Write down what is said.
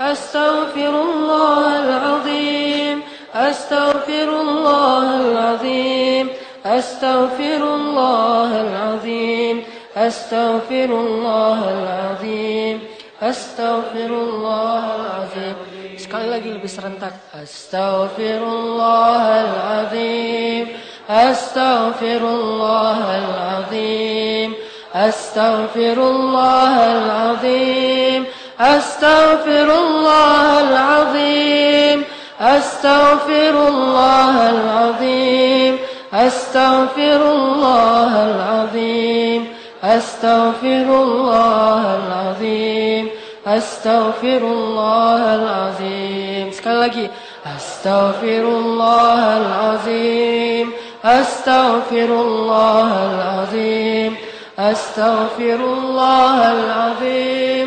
أستغفر الله العظيم أستغفر الله العظيم أستغفر الله العظيم أستغفر الله العظيم أستغفر الله العظيم. Sekali lagi lebih serentak. Astaghfirullah أستغفر الله العظيم أستغفر الله العظيم أستغفر الله العظيم أستغفر الله العظيم أستغفر الله العظيم. sekali lagi أستغفر الله العظيم أستغفر الله العظيم أستغفر الله العظيم